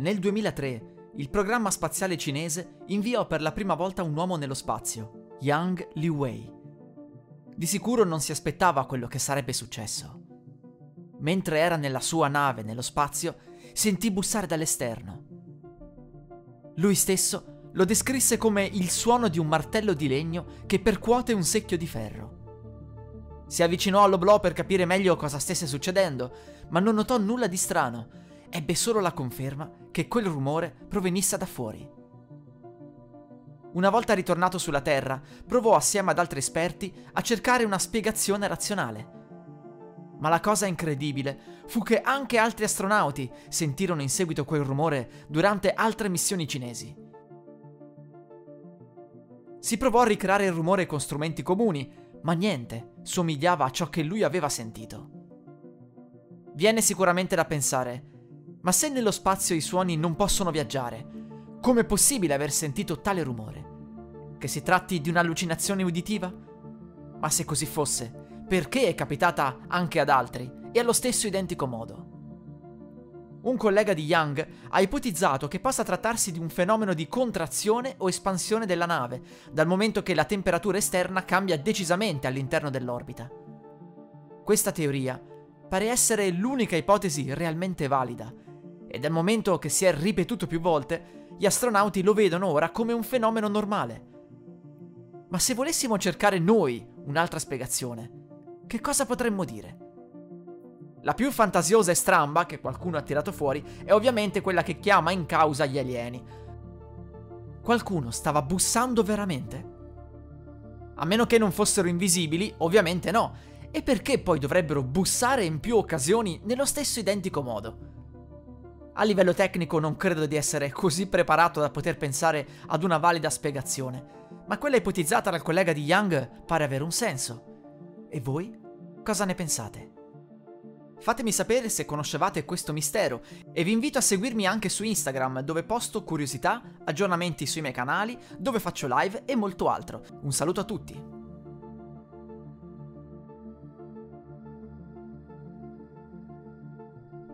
Nel 2003, il programma spaziale cinese inviò per la prima volta un uomo nello spazio, Yang Liwei. Di sicuro non si aspettava quello che sarebbe successo. Mentre era nella sua nave nello spazio, sentì bussare dall'esterno. Lui stesso lo descrisse come il suono di un martello di legno che percuote un secchio di ferro. Si avvicinò all'oblò per capire meglio cosa stesse succedendo, ma non notò nulla di strano ebbe solo la conferma che quel rumore provenisse da fuori. Una volta ritornato sulla Terra, provò assieme ad altri esperti a cercare una spiegazione razionale. Ma la cosa incredibile fu che anche altri astronauti sentirono in seguito quel rumore durante altre missioni cinesi. Si provò a ricreare il rumore con strumenti comuni, ma niente somigliava a ciò che lui aveva sentito. Viene sicuramente da pensare, ma se nello spazio i suoni non possono viaggiare, com'è possibile aver sentito tale rumore? Che si tratti di un'allucinazione uditiva? Ma se così fosse, perché è capitata anche ad altri e allo stesso identico modo? Un collega di Young ha ipotizzato che possa trattarsi di un fenomeno di contrazione o espansione della nave, dal momento che la temperatura esterna cambia decisamente all'interno dell'orbita. Questa teoria pare essere l'unica ipotesi realmente valida e dal momento che si è ripetuto più volte, gli astronauti lo vedono ora come un fenomeno normale. Ma se volessimo cercare noi un'altra spiegazione, che cosa potremmo dire? La più fantasiosa e stramba che qualcuno ha tirato fuori è ovviamente quella che chiama in causa gli alieni. Qualcuno stava bussando veramente? A meno che non fossero invisibili, ovviamente no. E perché poi dovrebbero bussare in più occasioni nello stesso identico modo? A livello tecnico non credo di essere così preparato da poter pensare ad una valida spiegazione, ma quella ipotizzata dal collega di Young pare avere un senso. E voi? Cosa ne pensate? Fatemi sapere se conoscevate questo mistero e vi invito a seguirmi anche su Instagram dove posto curiosità, aggiornamenti sui miei canali, dove faccio live e molto altro. Un saluto a tutti!